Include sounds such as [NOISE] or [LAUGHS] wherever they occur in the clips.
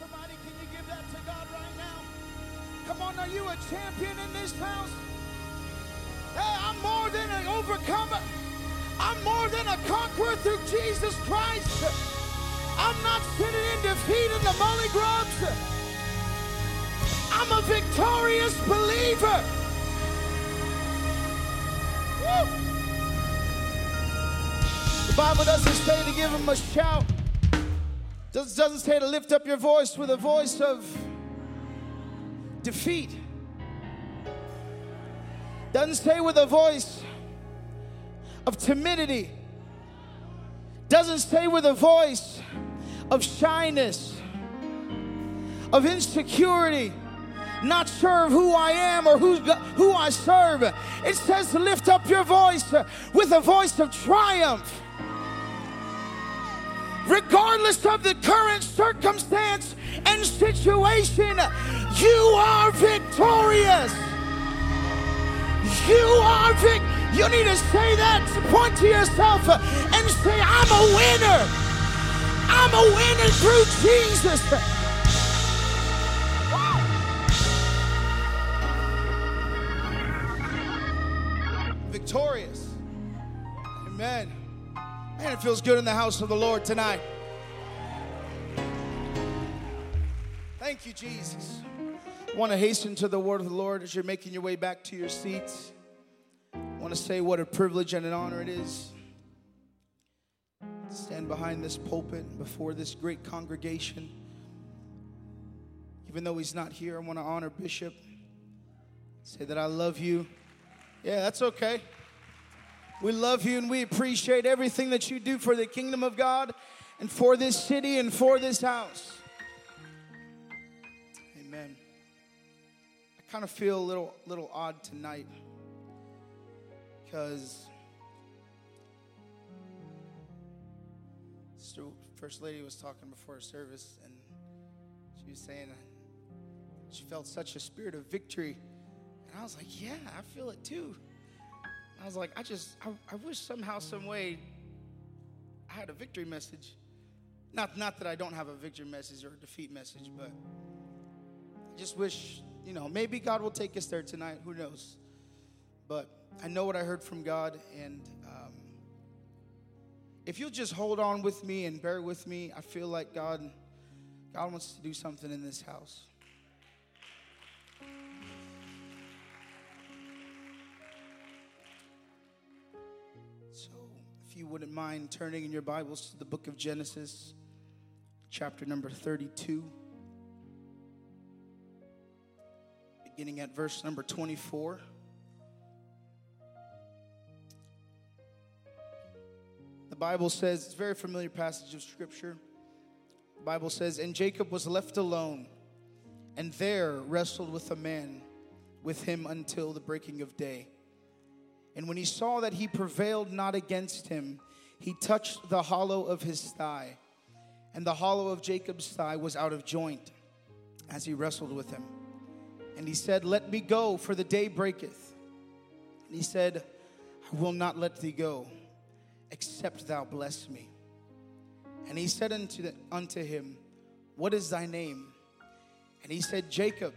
somebody, can you give that to God right now? Come on, are you a champion in this house? Hey, I'm more than an overcomer. I'm more than a conqueror through Jesus Christ. I'm not sitting in defeat in the molly grubs. I'm a victorious believer. Woo! The Bible doesn't say to give him a shout. Does- Doesn't say to lift up your voice with a voice of defeat. Doesn't say with a voice of timidity. Doesn't say with a voice of shyness, of insecurity, not sure of who I am or who I serve. It says lift up your voice with a voice of triumph. Regardless of the current circumstance and situation, you are victorious. You are vic. You need to say that. to Point to yourself and say, I'm a winner. I'm a winner through Jesus. Victorious. Amen. It feels good in the house of the Lord tonight. Thank you, Jesus. I want to hasten to the word of the Lord as you're making your way back to your seats. I want to say what a privilege and an honor it is to stand behind this pulpit before this great congregation. Even though he's not here, I want to honor Bishop. Say that I love you. Yeah, that's okay. We love you and we appreciate everything that you do for the kingdom of God and for this city and for this house. Amen. I kind of feel a little little odd tonight because First Lady was talking before service and she was saying she felt such a spirit of victory. And I was like, yeah, I feel it too. I was like, I just, I, I wish somehow, some way, I had a victory message. Not, not that I don't have a victory message or a defeat message, but I just wish, you know, maybe God will take us there tonight. Who knows? But I know what I heard from God, and um, if you'll just hold on with me and bear with me, I feel like God, God wants to do something in this house. You wouldn't mind turning in your Bibles to the book of Genesis, chapter number 32, beginning at verse number 24. The Bible says, it's a very familiar passage of scripture. The Bible says, And Jacob was left alone, and there wrestled with a man with him until the breaking of day. And when he saw that he prevailed not against him, he touched the hollow of his thigh. And the hollow of Jacob's thigh was out of joint as he wrestled with him. And he said, Let me go, for the day breaketh. And he said, I will not let thee go, except thou bless me. And he said unto, the, unto him, What is thy name? And he said, Jacob.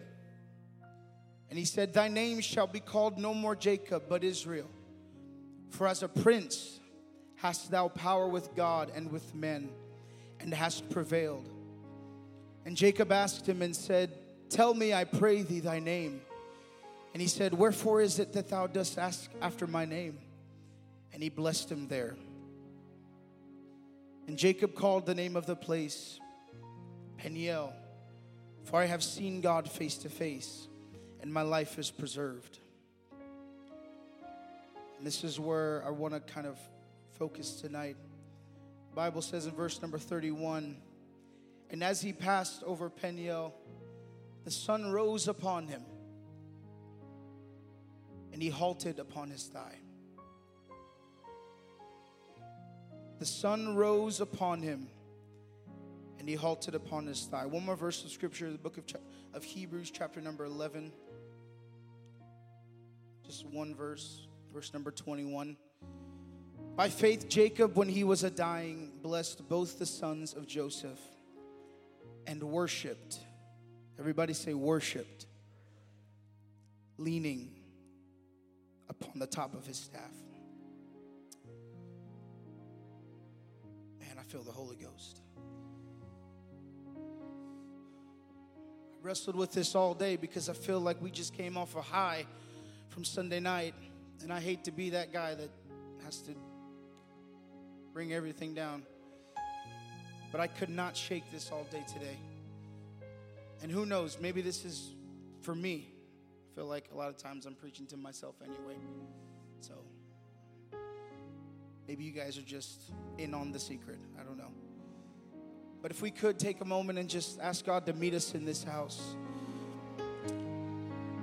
And he said, Thy name shall be called no more Jacob, but Israel. For as a prince hast thou power with God and with men, and hast prevailed. And Jacob asked him and said, Tell me, I pray thee, thy name. And he said, Wherefore is it that thou dost ask after my name? And he blessed him there. And Jacob called the name of the place Peniel, for I have seen God face to face and my life is preserved. And this is where I want to kind of focus tonight. The Bible says in verse number 31, and as he passed over Peniel, the sun rose upon him, and he halted upon his thigh. The sun rose upon him, and he halted upon his thigh. One more verse of scripture, the book of, of Hebrews, chapter number 11. Just one verse, verse number 21. By faith, Jacob, when he was a dying, blessed both the sons of Joseph and worshiped. Everybody say worshiped. Leaning upon the top of his staff. Man, I feel the Holy Ghost. I wrestled with this all day because I feel like we just came off a high from Sunday night, and I hate to be that guy that has to bring everything down. But I could not shake this all day today. And who knows, maybe this is for me. I feel like a lot of times I'm preaching to myself anyway. So maybe you guys are just in on the secret. I don't know. But if we could take a moment and just ask God to meet us in this house.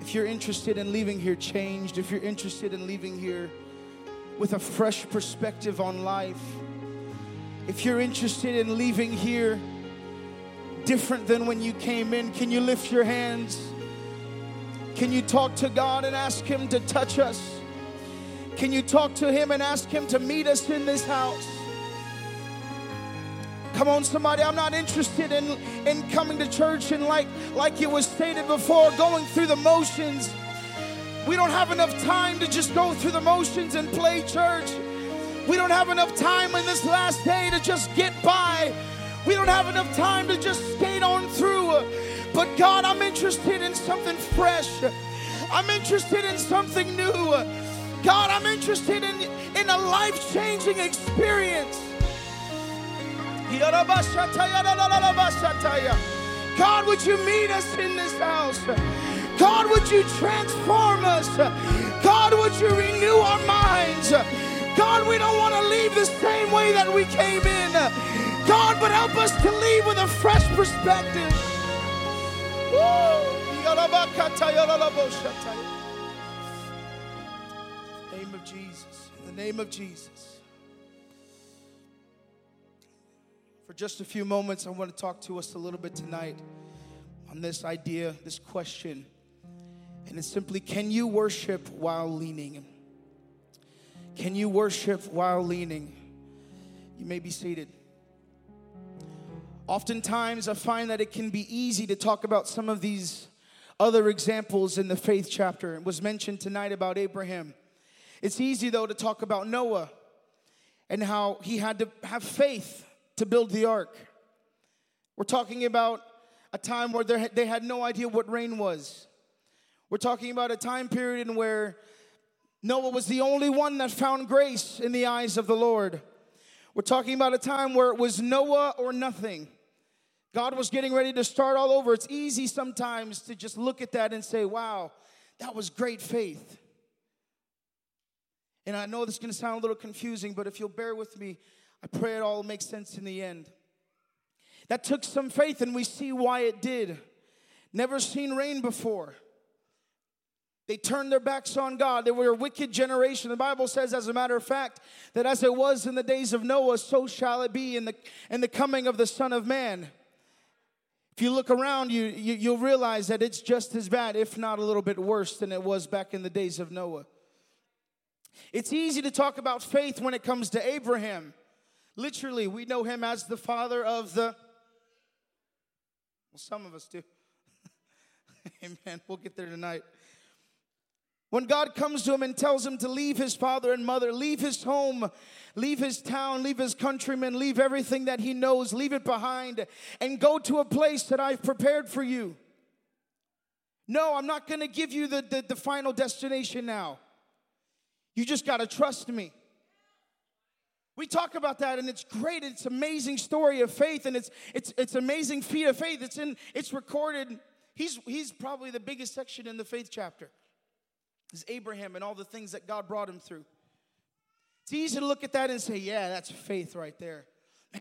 If you're interested in leaving here changed, if you're interested in leaving here with a fresh perspective on life, if you're interested in leaving here different than when you came in, can you lift your hands? Can you talk to God and ask Him to touch us? Can you talk to Him and ask Him to meet us in this house? Come on, somebody. I'm not interested in, in coming to church and like, like it was stated before, going through the motions. We don't have enough time to just go through the motions and play church. We don't have enough time in this last day to just get by. We don't have enough time to just skate on through. But God, I'm interested in something fresh. I'm interested in something new. God, I'm interested in, in a life changing experience. God, would you meet us in this house? God, would you transform us? God, would you renew our minds? God, we don't want to leave the same way that we came in. God, but help us to leave with a fresh perspective. Name of Jesus. In the name of Jesus. Just a few moments, I want to talk to us a little bit tonight on this idea, this question. And it's simply can you worship while leaning? Can you worship while leaning? You may be seated. Oftentimes, I find that it can be easy to talk about some of these other examples in the faith chapter. It was mentioned tonight about Abraham. It's easy, though, to talk about Noah and how he had to have faith to build the ark. We're talking about a time where they had no idea what rain was. We're talking about a time period in where Noah was the only one that found grace in the eyes of the Lord. We're talking about a time where it was Noah or nothing. God was getting ready to start all over. It's easy sometimes to just look at that and say, wow, that was great faith. And I know this is going to sound a little confusing, but if you'll bear with me, I pray it all makes sense in the end. That took some faith, and we see why it did. Never seen rain before. They turned their backs on God. They were a wicked generation. The Bible says, as a matter of fact, that as it was in the days of Noah, so shall it be in the, in the coming of the Son of Man. If you look around, you, you, you'll realize that it's just as bad, if not a little bit worse, than it was back in the days of Noah. It's easy to talk about faith when it comes to Abraham. Literally, we know him as the father of the. Well, some of us do. [LAUGHS] Amen. We'll get there tonight. When God comes to him and tells him to leave his father and mother, leave his home, leave his town, leave his countrymen, leave everything that he knows, leave it behind, and go to a place that I've prepared for you. No, I'm not gonna give you the, the, the final destination now. You just gotta trust me. We talk about that and it's great. It's amazing story of faith and it's it's it's amazing feat of faith. It's in it's recorded. He's he's probably the biggest section in the faith chapter is Abraham and all the things that God brought him through. It's easy to look at that and say, yeah, that's faith right there.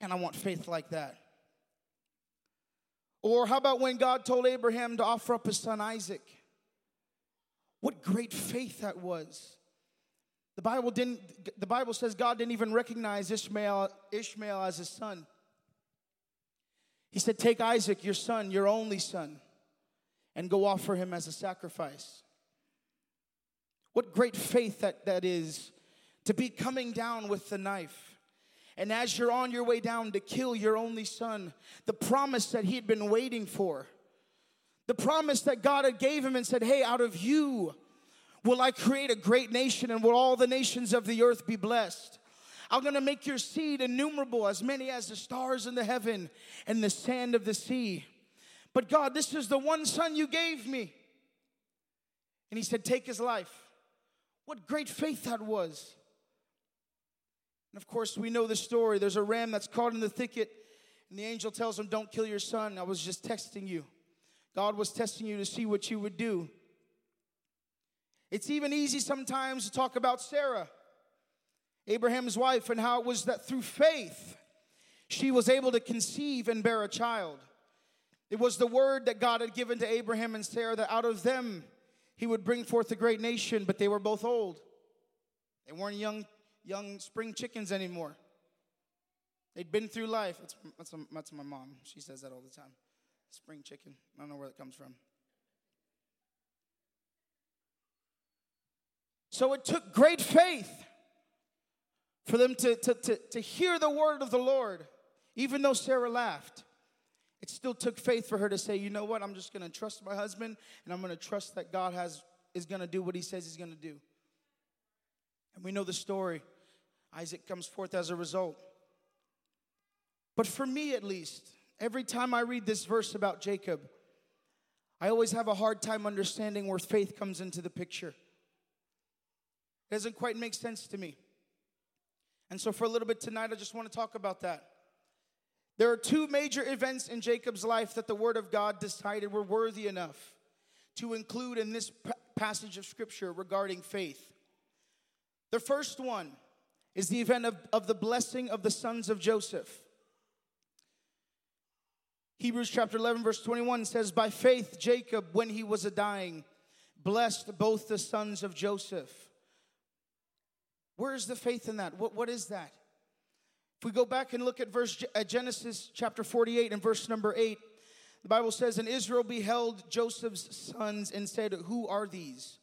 Man, I want faith like that. Or how about when God told Abraham to offer up his son Isaac? What great faith that was. The Bible didn't the Bible says God didn't even recognize Ishmael Ishmael as his son. He said, "Take Isaac, your son, your only son, and go offer him as a sacrifice." What great faith that, that is to be coming down with the knife And as you're on your way down to kill your only son, the promise that he had been waiting for, the promise that God had gave him and said, "Hey, out of you will I create a great nation and will all the nations of the earth be blessed." I'm gonna make your seed innumerable, as many as the stars in the heaven and the sand of the sea. But God, this is the one son you gave me. And he said, Take his life. What great faith that was. And of course, we know the story. There's a ram that's caught in the thicket, and the angel tells him, Don't kill your son. I was just testing you. God was testing you to see what you would do. It's even easy sometimes to talk about Sarah. Abraham's wife, and how it was that through faith she was able to conceive and bear a child. It was the word that God had given to Abraham and Sarah that out of them he would bring forth a great nation, but they were both old. They weren't young, young spring chickens anymore. They'd been through life. That's, that's, that's my mom. She says that all the time. Spring chicken. I don't know where that comes from. So it took great faith for them to, to, to, to hear the word of the Lord, even though Sarah laughed. It still took faith for her to say, you know what, I'm just gonna trust my husband and I'm gonna trust that God has is gonna do what he says he's gonna do. And we know the story. Isaac comes forth as a result. But for me at least, every time I read this verse about Jacob, I always have a hard time understanding where faith comes into the picture. It doesn't quite make sense to me. And so, for a little bit tonight, I just want to talk about that. There are two major events in Jacob's life that the Word of God decided were worthy enough to include in this passage of Scripture regarding faith. The first one is the event of, of the blessing of the sons of Joseph. Hebrews chapter 11, verse 21 says, By faith, Jacob, when he was a dying, blessed both the sons of Joseph. Where is the faith in that? What, what is that? If we go back and look at verse at uh, Genesis chapter 48 and verse number 8, the Bible says, And Israel beheld Joseph's sons and said, Who are these?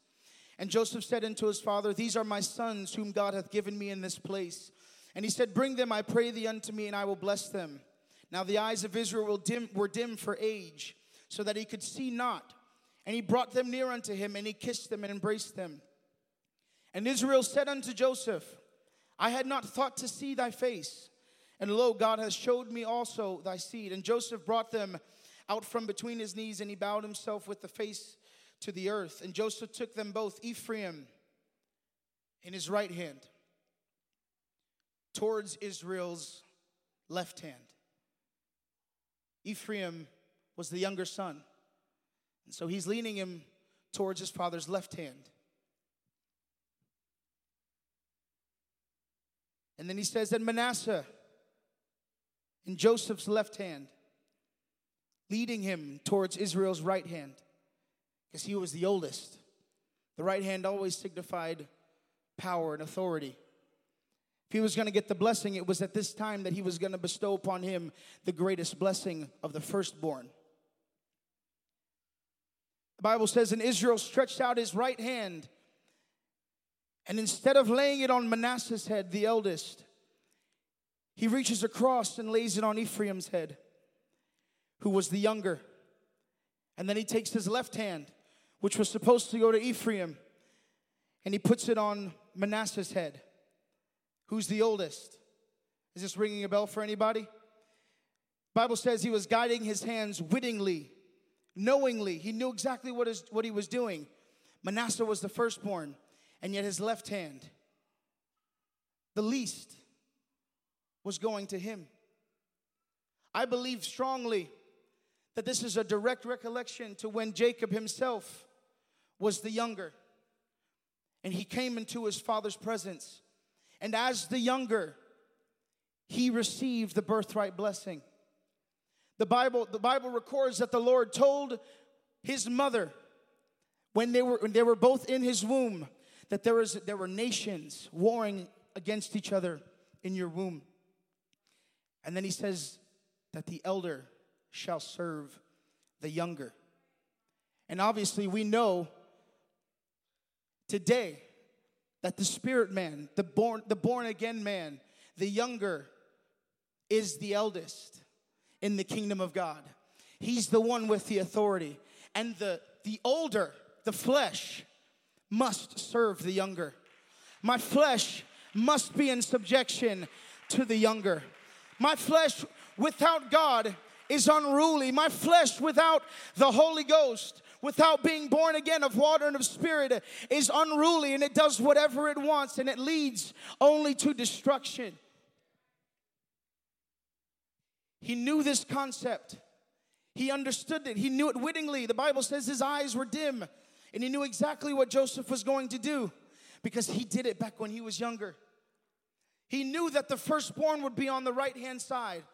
And Joseph said unto his father, These are my sons whom God hath given me in this place. And he said, Bring them, I pray thee, unto me, and I will bless them. Now the eyes of Israel were dim, were dim for age, so that he could see not. And he brought them near unto him, and he kissed them and embraced them. And Israel said unto Joseph, I had not thought to see thy face. And lo, God has showed me also thy seed. And Joseph brought them out from between his knees, and he bowed himself with the face to the earth. And Joseph took them both, Ephraim in his right hand, towards Israel's left hand. Ephraim was the younger son. And so he's leaning him towards his father's left hand. And then he says that Manasseh in Joseph's left hand, leading him towards Israel's right hand, because he was the oldest. The right hand always signified power and authority. If he was going to get the blessing, it was at this time that he was going to bestow upon him the greatest blessing of the firstborn. The Bible says, And Israel stretched out his right hand and instead of laying it on Manasseh's head, the eldest, he reaches across and lays it on Ephraim's head, who was the younger. And then he takes his left hand, which was supposed to go to Ephraim, and he puts it on Manasseh's head, who's the oldest. Is this ringing a bell for anybody? Bible says he was guiding his hands wittingly, knowingly. He knew exactly what, what he was doing. Manasseh was the firstborn and yet his left hand, the least, was going to him. I believe strongly that this is a direct recollection to when Jacob himself was the younger and he came into his father's presence. And as the younger, he received the birthright blessing. The Bible, the Bible records that the Lord told his mother when they were, when they were both in his womb that there, was, there were nations warring against each other in your womb. And then he says that the elder shall serve the younger. And obviously, we know today that the spirit man, the born, the born again man, the younger, is the eldest in the kingdom of God. He's the one with the authority. And the, the older, the flesh, must serve the younger. My flesh must be in subjection to the younger. My flesh without God is unruly. My flesh without the Holy Ghost, without being born again of water and of spirit, is unruly and it does whatever it wants and it leads only to destruction. He knew this concept. He understood it. He knew it wittingly. The Bible says his eyes were dim and he knew exactly what Joseph was going to do because he did it back when he was younger. He knew that the firstborn would be on the right hand side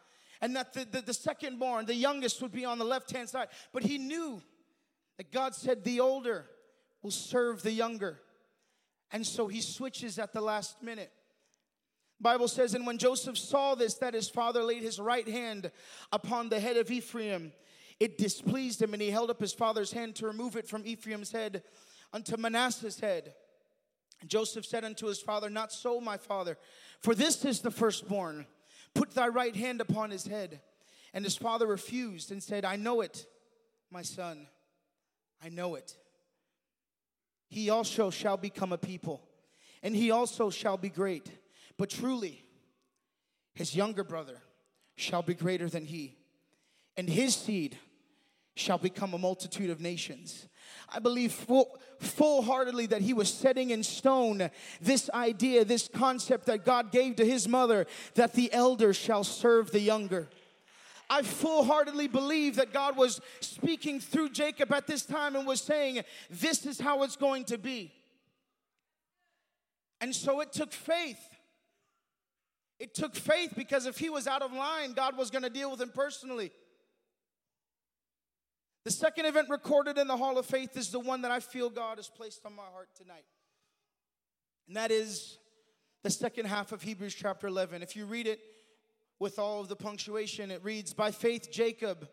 and that the, the, the secondborn, the youngest, would be on the left hand side. But he knew that God said the older will serve the younger. And so he switches at the last minute. Bible says, and when Joseph saw this, that his father laid his right hand upon the head of Ephraim, it displeased him, and he held up his father's hand to remove it from Ephraim's head unto Manasseh's head. Joseph said unto his father, Not so, my father, for this is the firstborn. Put thy right hand upon his head. And his father refused and said, I know it, my son. I know it. He also shall become a people, and he also shall be great. But truly, his younger brother shall be greater than he, and his seed shall become a multitude of nations. I believe full, full heartedly that he was setting in stone this idea, this concept that God gave to his mother that the elder shall serve the younger. I full heartedly believe that God was speaking through Jacob at this time and was saying, This is how it's going to be. And so it took faith. It took faith because if he was out of line, God was going to deal with him personally. The second event recorded in the Hall of Faith is the one that I feel God has placed on my heart tonight. And that is the second half of Hebrews chapter 11. If you read it with all of the punctuation, it reads By faith, Jacob,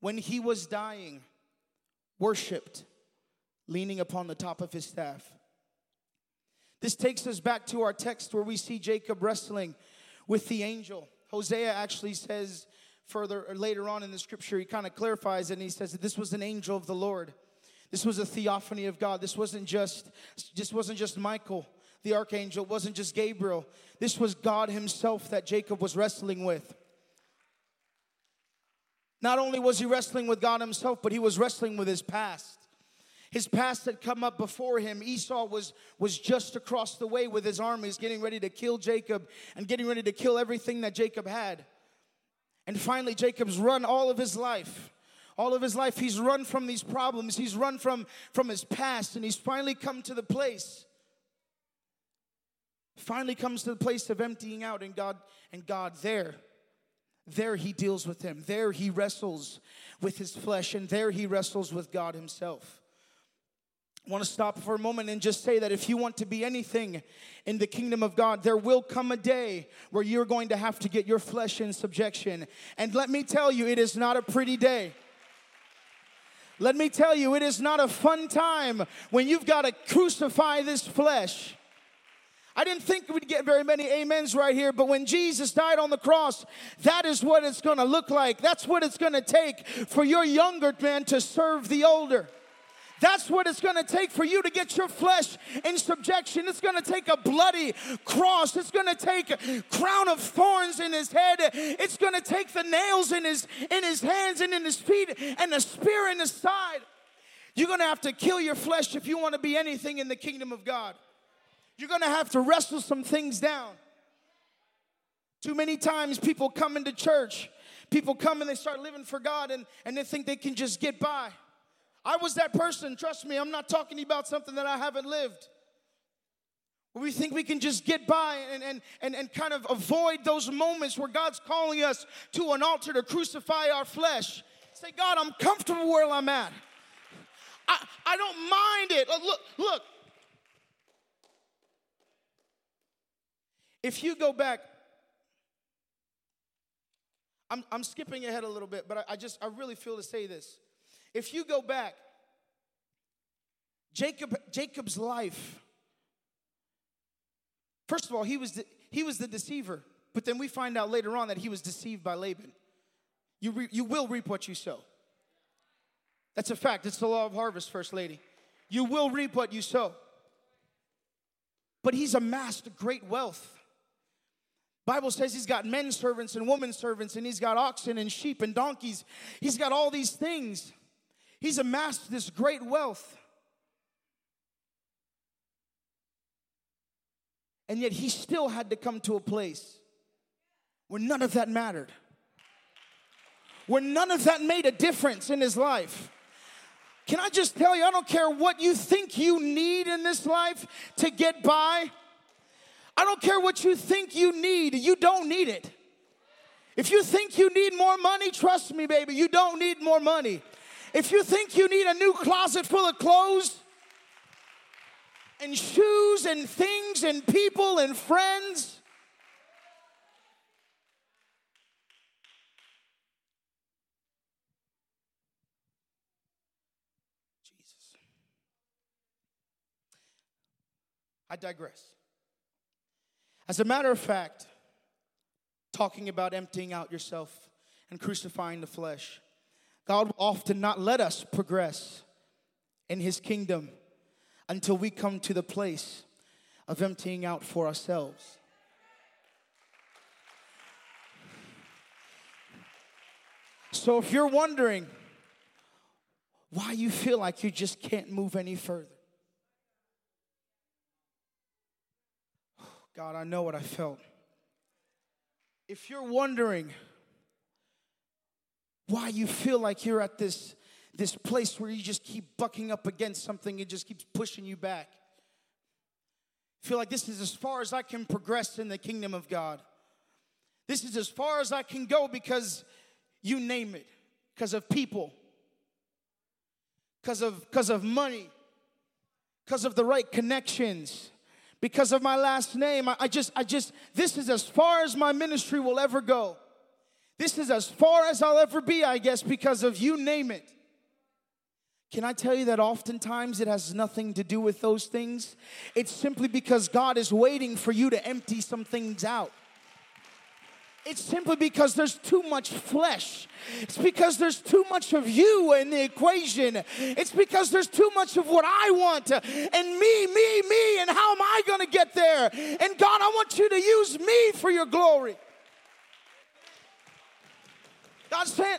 when he was dying, worshiped, leaning upon the top of his staff. This takes us back to our text where we see Jacob wrestling with the angel. Hosea actually says further later on in the scripture, he kind of clarifies and he says that this was an angel of the Lord. This was a theophany of God. This wasn't just, just wasn't just Michael, the archangel, it wasn't just Gabriel. This was God Himself that Jacob was wrestling with. Not only was he wrestling with God Himself, but he was wrestling with his past. His past had come up before him. Esau was, was just across the way with his armies, getting ready to kill Jacob and getting ready to kill everything that Jacob had. And finally, Jacob's run all of his life. All of his life, he's run from these problems. He's run from, from his past, and he's finally come to the place. Finally comes to the place of emptying out, and God, and God there, there he deals with him. There he wrestles with his flesh, and there he wrestles with God himself. Want to stop for a moment and just say that if you want to be anything in the kingdom of God, there will come a day where you're going to have to get your flesh in subjection. And let me tell you, it is not a pretty day. Let me tell you, it is not a fun time when you've got to crucify this flesh. I didn't think we'd get very many amens right here, but when Jesus died on the cross, that is what it's gonna look like. That's what it's gonna take for your younger man to serve the older. That's what it's gonna take for you to get your flesh in subjection. It's gonna take a bloody cross. It's gonna take a crown of thorns in his head. It's gonna take the nails in his in his hands and in his feet and the spear in his side. You're gonna have to kill your flesh if you want to be anything in the kingdom of God. You're gonna have to wrestle some things down. Too many times people come into church, people come and they start living for God and, and they think they can just get by. I was that person, trust me, I'm not talking about something that I haven't lived. We think we can just get by and, and, and, and kind of avoid those moments where God's calling us to an altar to crucify our flesh. Say, God, I'm comfortable where I'm at. I, I don't mind it. Look, look. If you go back, I'm, I'm skipping ahead a little bit, but I, I just, I really feel to say this. If you go back, Jacob, Jacob's life, first of all, he was the, he was the deceiver But then we find out later on that he was deceived by Laban. You, re- you will reap what you sow. That's a fact. It's the law of harvest, First Lady. You will reap what you sow. But he's amassed great wealth. Bible says he's got men servants and women servants, and he's got oxen and sheep and donkeys. He's got all these things. He's amassed this great wealth. And yet he still had to come to a place where none of that mattered, where none of that made a difference in his life. Can I just tell you, I don't care what you think you need in this life to get by. I don't care what you think you need, you don't need it. If you think you need more money, trust me, baby, you don't need more money. If you think you need a new closet full of clothes and shoes and things and people and friends, Jesus. I digress. As a matter of fact, talking about emptying out yourself and crucifying the flesh, God will often not let us progress in His kingdom until we come to the place of emptying out for ourselves. So if you're wondering why you feel like you just can't move any further, God, I know what I felt. If you're wondering why you feel like you're at this, this place where you just keep bucking up against something, it just keeps pushing you back. feel like this is as far as I can progress in the kingdom of God. This is as far as I can go because you name it, because of people, because of because of money, because of the right connections because of my last name. I, I, just, I just, this is as far as my ministry will ever go. This is as far as I'll ever be, I guess, because of you name it. Can I tell you that oftentimes it has nothing to do with those things? It's simply because God is waiting for you to empty some things out. It's simply because there's too much flesh. It's because there's too much of you in the equation. It's because there's too much of what I want and me, me, me, and how am I to get there? And God, I want you to use me for your glory. God's saying,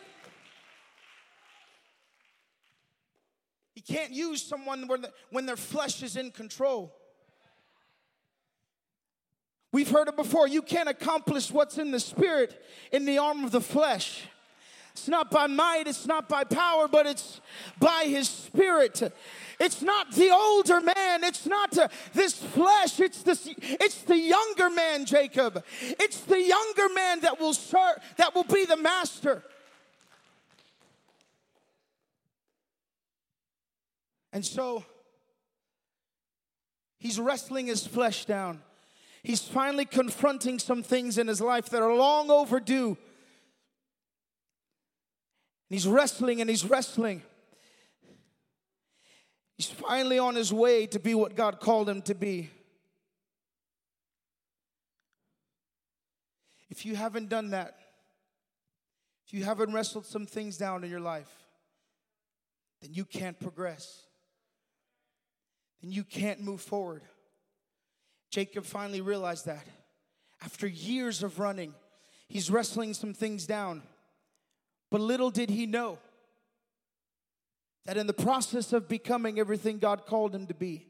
He can't use someone when their flesh is in control. We've heard it before. You can't accomplish what's in the spirit in the arm of the flesh. It's not by might, it's not by power, but it's by his spirit. It's not the older man, it's not uh, this flesh, it's this it's the younger man, Jacob. It's the younger man that will serve that will be the master. And so he's wrestling his flesh down. He's finally confronting some things in his life that are long overdue. He's wrestling and he's wrestling. He's finally on his way to be what God called him to be. If you haven't done that, if you haven't wrestled some things down in your life, then you can't progress. Then you can't move forward. Jacob finally realized that. After years of running, he's wrestling some things down. But little did he know that in the process of becoming everything God called him to be,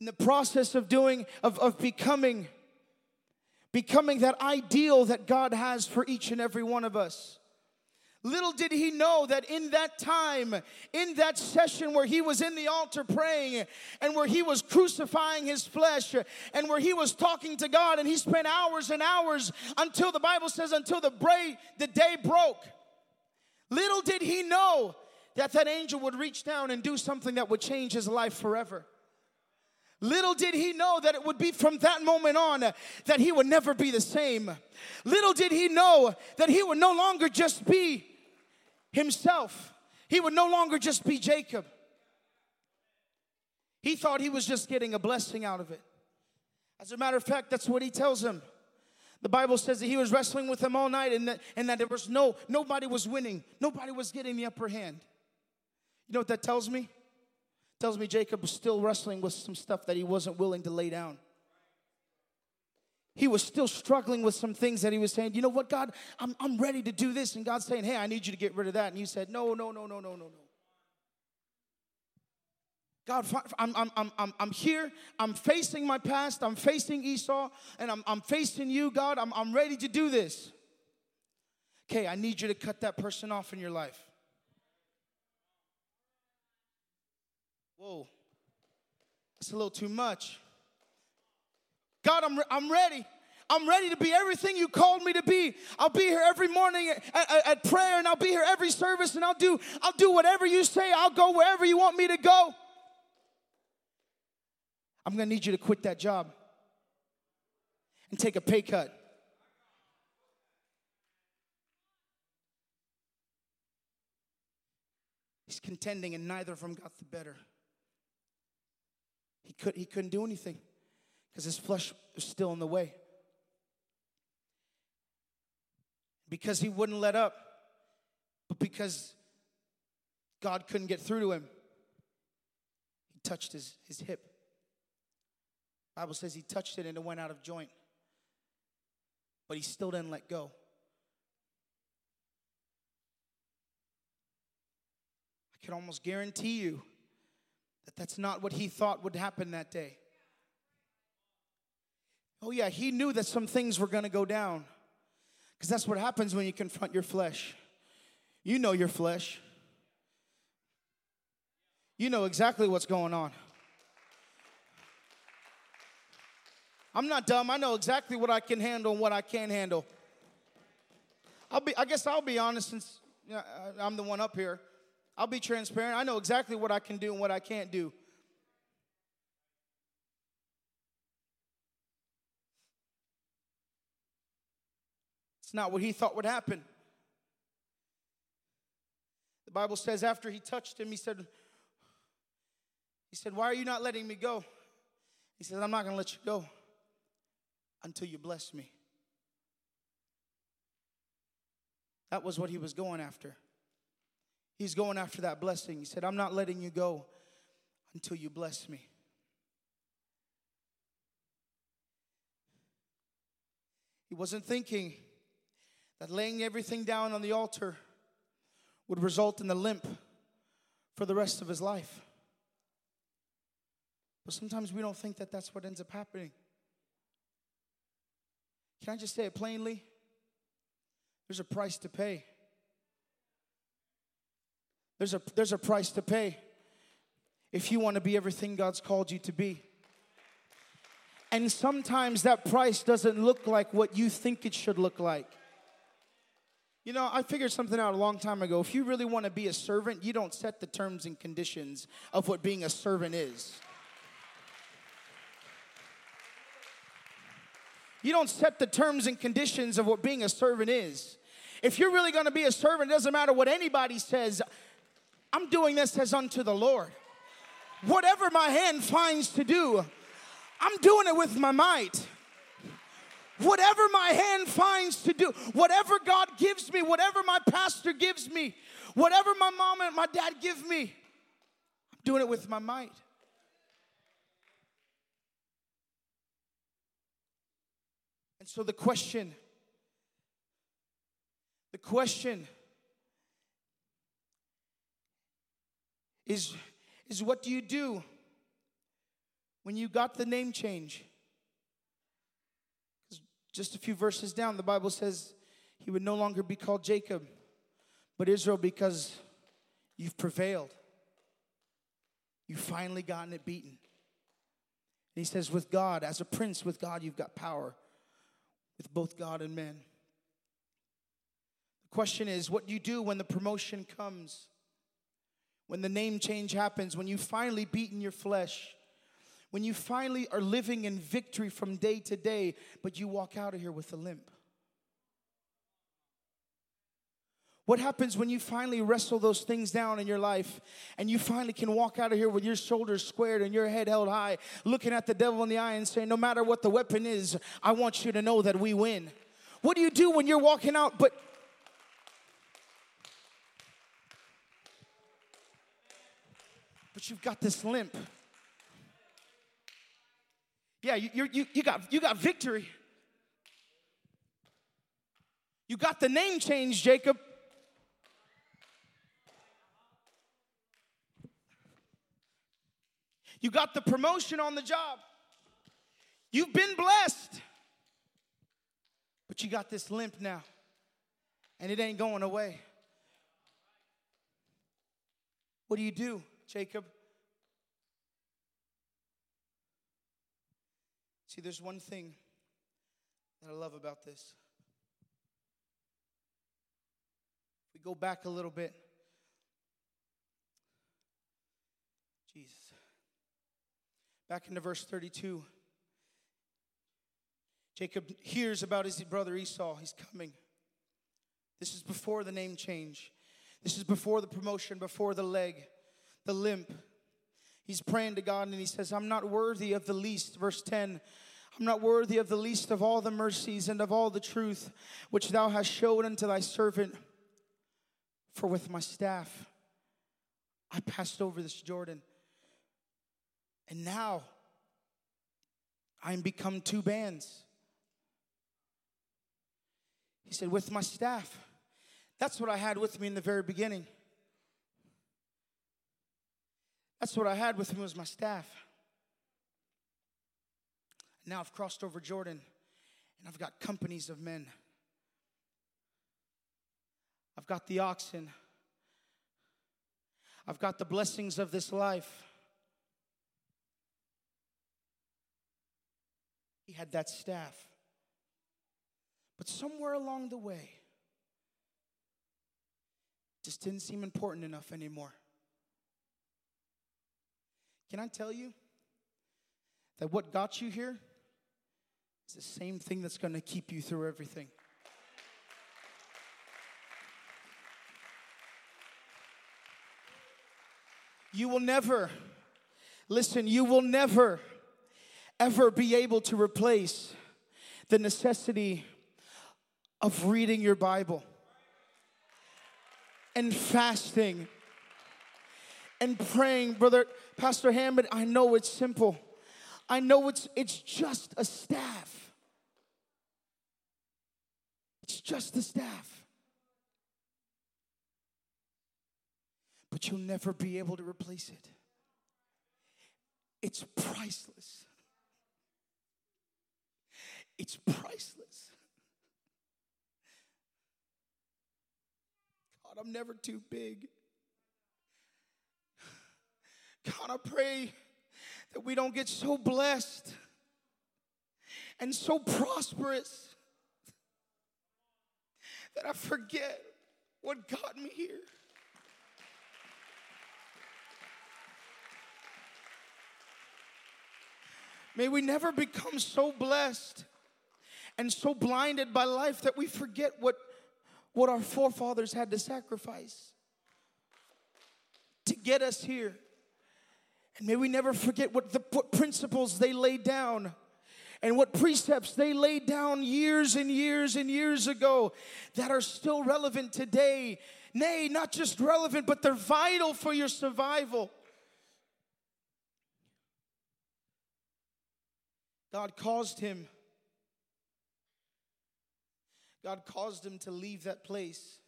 in the process of doing, of, of becoming, becoming that ideal that God has for each and every one of us, Little did he know that in that time, in that session where he was in the altar praying and where he was crucifying his flesh and where he was talking to God and he spent hours and hours until the Bible says, until the, bra- the day broke. Little did he know that that angel would reach down and do something that would change his life forever. Little did he know that it would be from that moment on that he would never be the same. Little did he know that he would no longer just be himself. He would no longer just be Jacob. He thought he was just getting a blessing out of it. As a matter of fact, that's what he tells him. The Bible says that he was wrestling with them all night and that, and that there was no, nobody was winning. Nobody was getting the upper hand. You know what that tells me? It tells me Jacob was still wrestling with some stuff that he wasn't willing to lay down. He was still struggling with some things that he was saying, you know what, God, I'm, I'm ready to do this. And God's saying, hey, I need you to get rid of that. And he said, no, no, no, no, no, no, no. God, I'm, I'm, I'm, I'm here. I'm facing my past. I'm facing Esau. And I'm, I'm facing you, God. I'm, I'm ready to do this. Okay, I need you to cut that person off in your life. Whoa, that's a little too much. God, I'm, I'm ready. I'm ready to be everything you called me to be. I'll be here every morning at, at, at, prayer and I'll be here every service and I'll do I'll do whatever you say. I'll go wherever you want me to go. I'm going to need you to quit that job and take a pay cut. He's contending, and neither of them got the better. He, could, he couldn't do anything because his flesh was still in the way. Because he wouldn't let up, but because God couldn't get through to him, he touched his, his hip. Bible says he touched it and it went out of joint. But he still didn't let go. I can almost guarantee you that that's not what he thought would happen that day. Oh, yeah, he knew that some things were going to go down. Because that's what happens when you confront your flesh. You know your flesh, you know exactly what's going on. I'm not dumb. I know exactly what I can handle and what I can't handle. I'll be, I guess I'll be honest since you know, I'm the one up here. I'll be transparent. I know exactly what I can do and what I can't do. It's not what he thought would happen. The Bible says after he touched him, he said, he said, Why are you not letting me go? He said, I'm not going to let you go until you bless me. That was what he was going after. He's going after that blessing. He said, I'm not letting you go until you bless me. He wasn't thinking that laying everything down on the altar would result in the limp for the rest of his life. But sometimes we don't think that that's what ends up happening. Can I just say it plainly? There's a price to pay. There's a, there's a price to pay if you want to be everything God's called you to be. And sometimes that price doesn't look like what you think it should look like. You know, I figured something out a long time ago. If you really want to be a servant, you don't set the terms and conditions of what being a servant is. You don't set the terms and conditions of what being a servant is. If you're really to be a servant, it doesn't matter what anybody says. I'm doing this as unto the Lord. Whatever my hand finds to do, I'm doing it with my might. Whatever my hand finds to do, whatever God gives me, whatever my pastor gives me, whatever my mom and my dad give me, I'm doing it with my might. And so the question, the question is, is what do you do when you got the name change? Just a few verses down, the Bible says he would no longer be called Jacob, but Israel because you've prevailed. You've finally gotten it beaten. And he says, with God, as a prince with God, you've got power with both God and man. The question is what do you do when the promotion comes? When the name change happens, when you finally beaten your flesh, when you finally are living in victory from day to day, but you walk out of here with a limp. What happens when you finally wrestle those things down in your life and you finally can walk out of here with your shoulders squared and your head held high, looking at the devil in the eye and saying, No matter what the weapon is, I want you to know that we win. What do you do when you're walking out, but but you've got this limp? Yeah, you, you, you, got, you got victory. You got the name change, Jacob. You got the promotion on the job. You've been blessed. But you got this limp now, and it ain't going away. What do you do, Jacob? See, there's one thing that I love about this. we go back a little bit, Jesus. Back into verse 32. Jacob hears about his brother Esau. He's coming. This is before the name change. This is before the promotion, before the leg, the limp. He's praying to God and he says, I'm not worthy of the least. Verse 10 I'm not worthy of the least of all the mercies and of all the truth which thou hast showed unto thy servant. For with my staff I passed over this Jordan. And now I am become two bands. He said, With my staff. That's what I had with me in the very beginning. That's what I had with me was my staff. Now I've crossed over Jordan and I've got companies of men. I've got the oxen. I've got the blessings of this life. He had that staff. But somewhere along the way, just didn't seem important enough anymore. Can I tell you that what got you here is the same thing that's going to keep you through everything? You will never, listen, you will never, ever be able to replace the necessity of reading your Bible and fasting and praying. Brother, Pastor Hammond, I know it's simple. I know it's, it's just a staff. It's just a staff. but you'll never be able to replace it. It's priceless. It's priceless. God, I'm never too big. God, I pray that we don't get so blessed and so prosperous that I forget what got me here. May we never become so blessed and so blinded by life that we forget what, what our forefathers had to sacrifice to get us here. And may we never forget what the what principles they laid down and what precepts they laid down years and years and years ago that are still relevant today. Nay, not just relevant, but they're vital for your survival. God caused him. God caused him to leave that place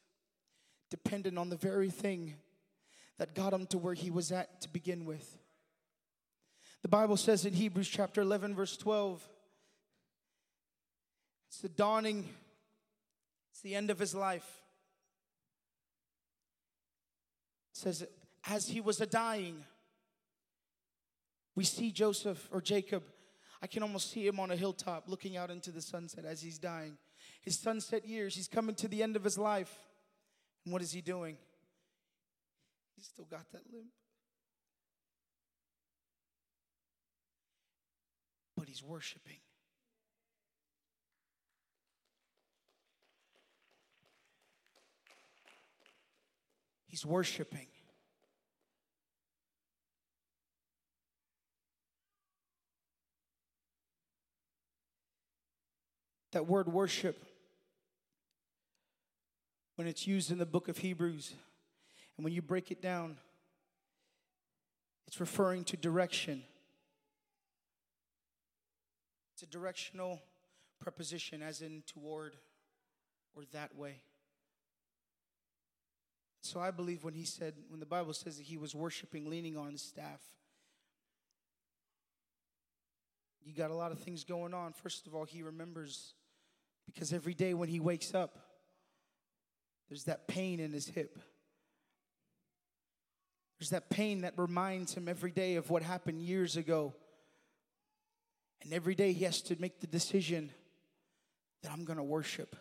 dependent on the very thing that got him to where he was at to begin with. The Bible says in Hebrews chapter 11, verse 12, it's the dawning, it's the end of his life. It says, as he was a dying, we see Joseph or Jacob I can almost see him on a hilltop looking out into the sunset as he's dying. His sunset years, he's coming to the end of his life. And what is he doing? He's still got that limp. But he's worshiping. He's worshiping. That word worship, when it's used in the book of Hebrews, and when you break it down, it's referring to direction. It's a directional preposition, as in toward or that way. So I believe when he said, when the Bible says that he was worshiping, leaning on his staff, you got a lot of things going on. First of all, he remembers because every day when he wakes up, there's that pain in his hip. There's that pain that reminds him every day of what happened years ago. And every day he has to make the decision that I'm going to worship.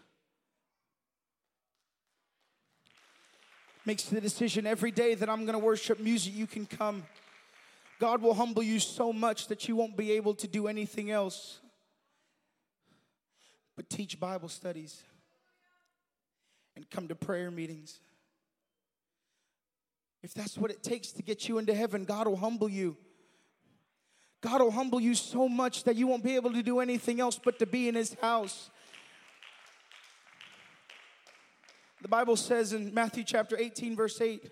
Makes the decision every day that I'm going to worship music. You can come. God will humble you so much that you won't be able to do anything else but teach Bible studies and come to prayer meetings. If that's what it takes to get you into heaven, God will humble you. God will humble you so much that you won't be able to do anything else but to be in His house. The Bible says in Matthew chapter 18, verse 8,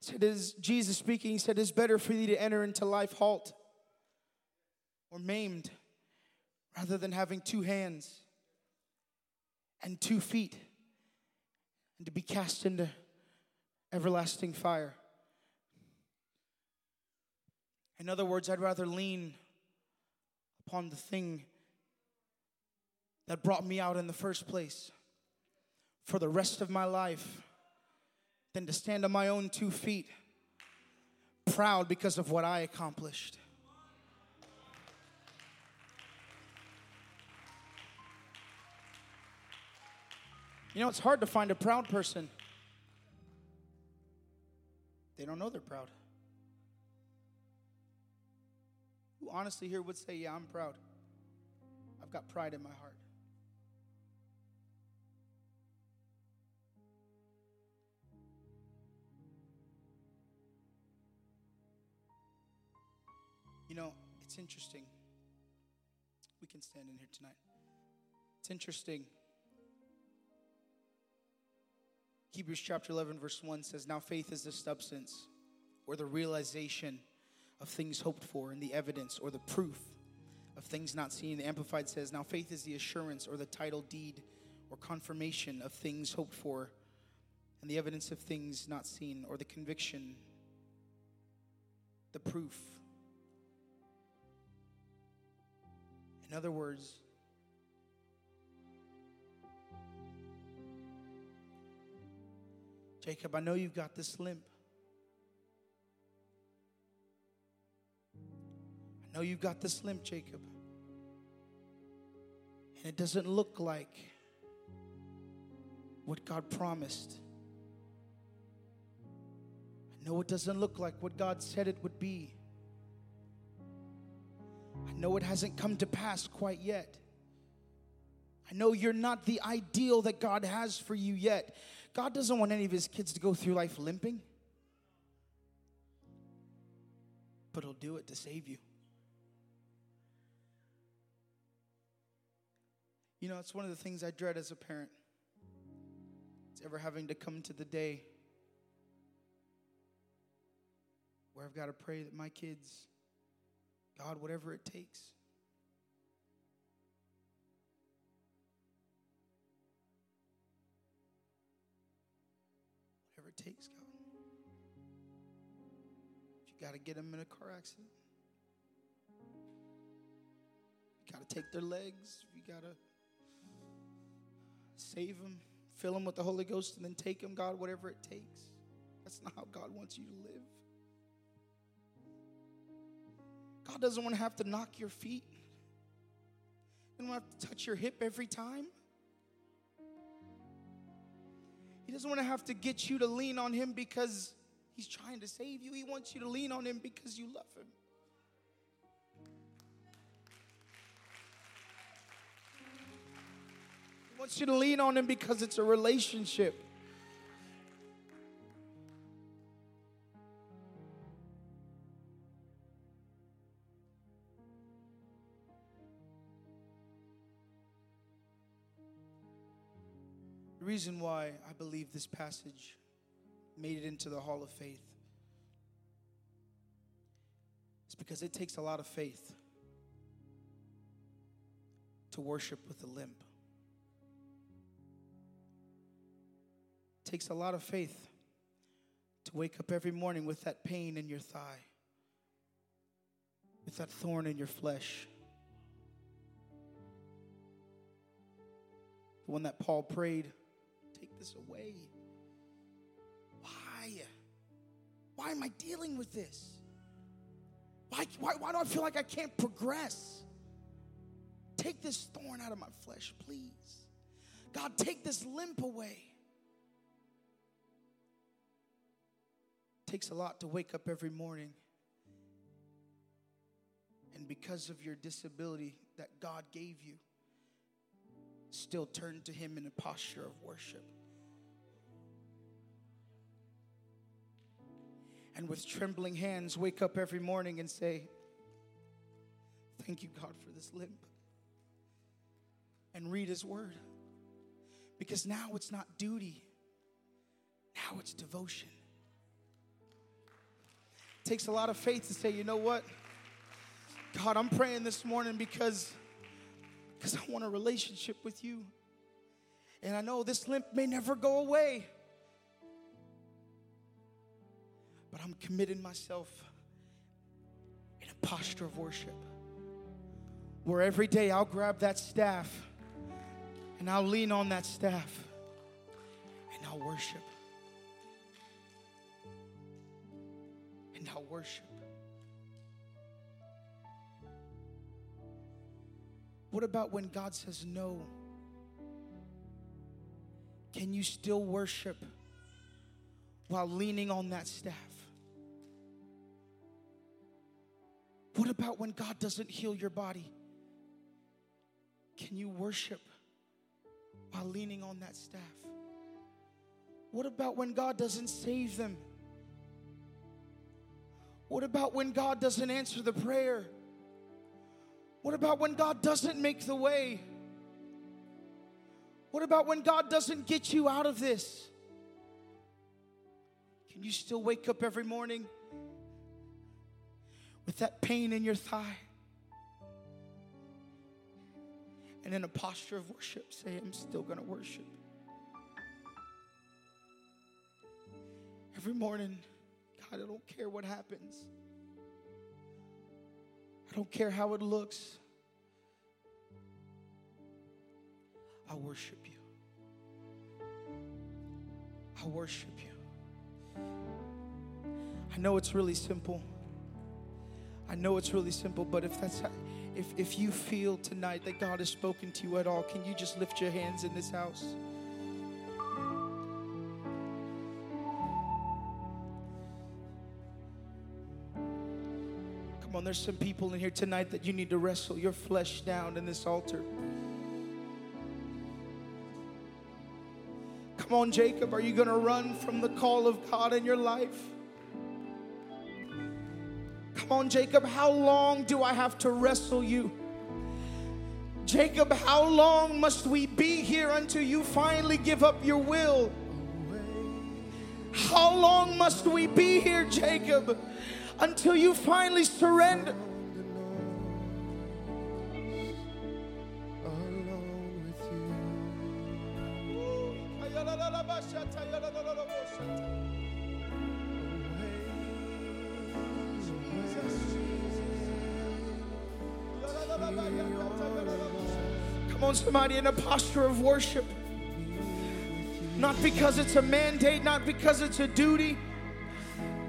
said, Is Jesus speaking, he said, It's better for thee to enter into life halt or maimed rather than having two hands and two feet and to be cast into everlasting fire. In other words, I'd rather lean upon the thing that brought me out in the first place for the rest of my life than to stand on my own two feet, proud because of what I accomplished. You know, it's hard to find a proud person. They don't know they're proud. Who honestly here would say, Yeah, I'm proud? I've got pride in my heart. You know, it's interesting. We can stand in here tonight. It's interesting. Hebrews chapter 11, verse 1 says, Now faith is the substance or the realization of things hoped for, and the evidence or the proof of things not seen. The Amplified says, Now faith is the assurance or the title deed or confirmation of things hoped for, and the evidence of things not seen, or the conviction, the proof In other words, Jacob, I know you've got this limp. I know you've got this limp, Jacob. And it doesn't look like what God promised. I know it doesn't look like what God said it would be. I know it hasn't come to pass quite yet. I know you're not the ideal that God has for you yet. God doesn't want any of his kids to go through life limping, but he'll do it to save you. You know, it's one of the things I dread as a parent. It's ever having to come to the day where I've got to pray that my kids God, whatever it takes. It takes, God. If you got to get them in a car accident, you got to take their legs, you got to save them, fill them with the Holy Ghost, and then take them, God, whatever it takes. That's not how God wants you to live. God doesn't want to have to knock your feet. He doesn't want to have to touch your hip every time. He doesn't want to have to get you to lean on Him because He's trying to save you. He wants you to lean on Him because you love Him. He wants you to lean on Him because it's a relationship. Reason why I believe this passage made it into the Hall of Faith is because it takes a lot of faith to worship with a limp. It takes a lot of faith to wake up every morning with that pain in your thigh, with that thorn in your flesh. The one that Paul prayed, this away. Why? Why am I dealing with this? Why, why, why do I feel like I can't progress? Take this thorn out of my flesh, please. God, take this limp away. takes a lot to wake up every morning. And because of your disability that God gave you, still turn to Him in a posture of worship. And with trembling hands, wake up every morning and say, Thank you, God, for this limp. And read His Word. Because now it's not duty, now it's devotion It takes a lot of faith to say, you know what? God, I'm praying this morning because, because I want a relationship with you. And I know this limp may never go away. But I'm committing myself in a posture of worship where every day I'll grab that staff and I'll lean on that staff and I'll worship. and I'll worship. What about when God says no? Can you still worship while leaning on that staff? What about when God doesn't heal your body? Can you worship while leaning on that staff? What about when God doesn't save them? What about when God doesn't answer the prayer? What about when God doesn't make the way? What about when God doesn't get you out of this? Can you still wake up every morning with that pain in your thigh? And in a posture of worship, say, I'm still going to worship. Every morning, God, I don't care what happens. I don't care how it looks. I worship you. I worship you. I know it's really simple. I know it's really simple, but if that's how, if if you feel tonight that God has spoken to you at all, can you just lift your hands in this house? Come on, there's some people in here tonight that you need to wrestle your flesh down in this altar. Come on, Jacob, are you going to run from the call of God in your life? On, Jacob, how long do I have to wrestle you? Jacob, how long must we be here until you finally give up your will? How long must we be here, Jacob, until you finally surrender. Somebody, in a posture of worship. Not because it's a mandate, not because it's a duty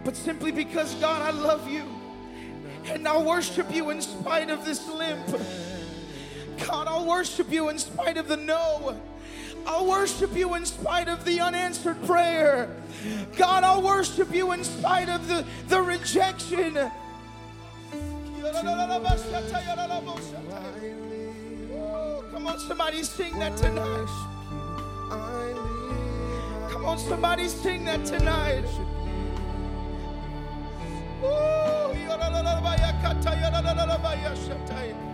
but simply because, God, I love you. And I'll worship you in spite of this limp. God, I'll worship you in spite of the no. I'll worship you in spite of the unanswered prayer. God, I'll worship you in spite of the, the rejection. Come on, somebody sing that tonight. Come on, somebody sing that tonight. Jesus,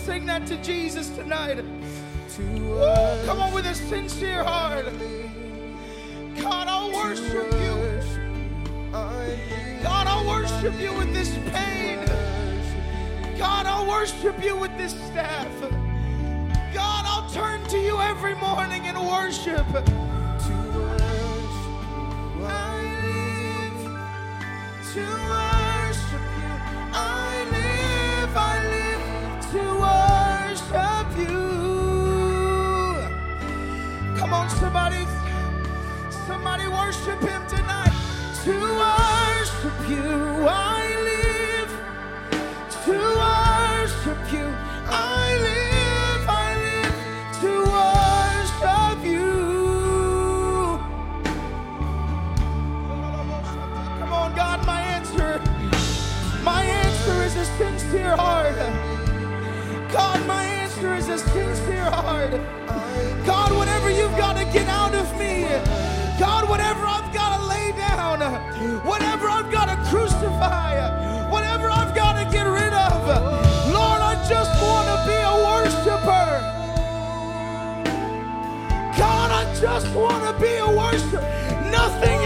sing that to Jesus tonight. To Woo, come on with a sincere heart. God, I'll worship you. God, I'll worship you with this pain. God, I'll worship you with this staff. God, I'll turn to you every morning in worship. I live to worship somebody, somebody worship him tonight. To worship you, I live. To worship you, I live, I live to worship you. Come on, God, my answer. My answer is a sincere heart. God, my answer is a sincere heart. You've got to get out of me, God, whatever I've got to lay down, whatever I've got to crucify, whatever I've got to get rid of, Lord, I just want to be a worshiper. God, I just want to be a worshiper. Nothing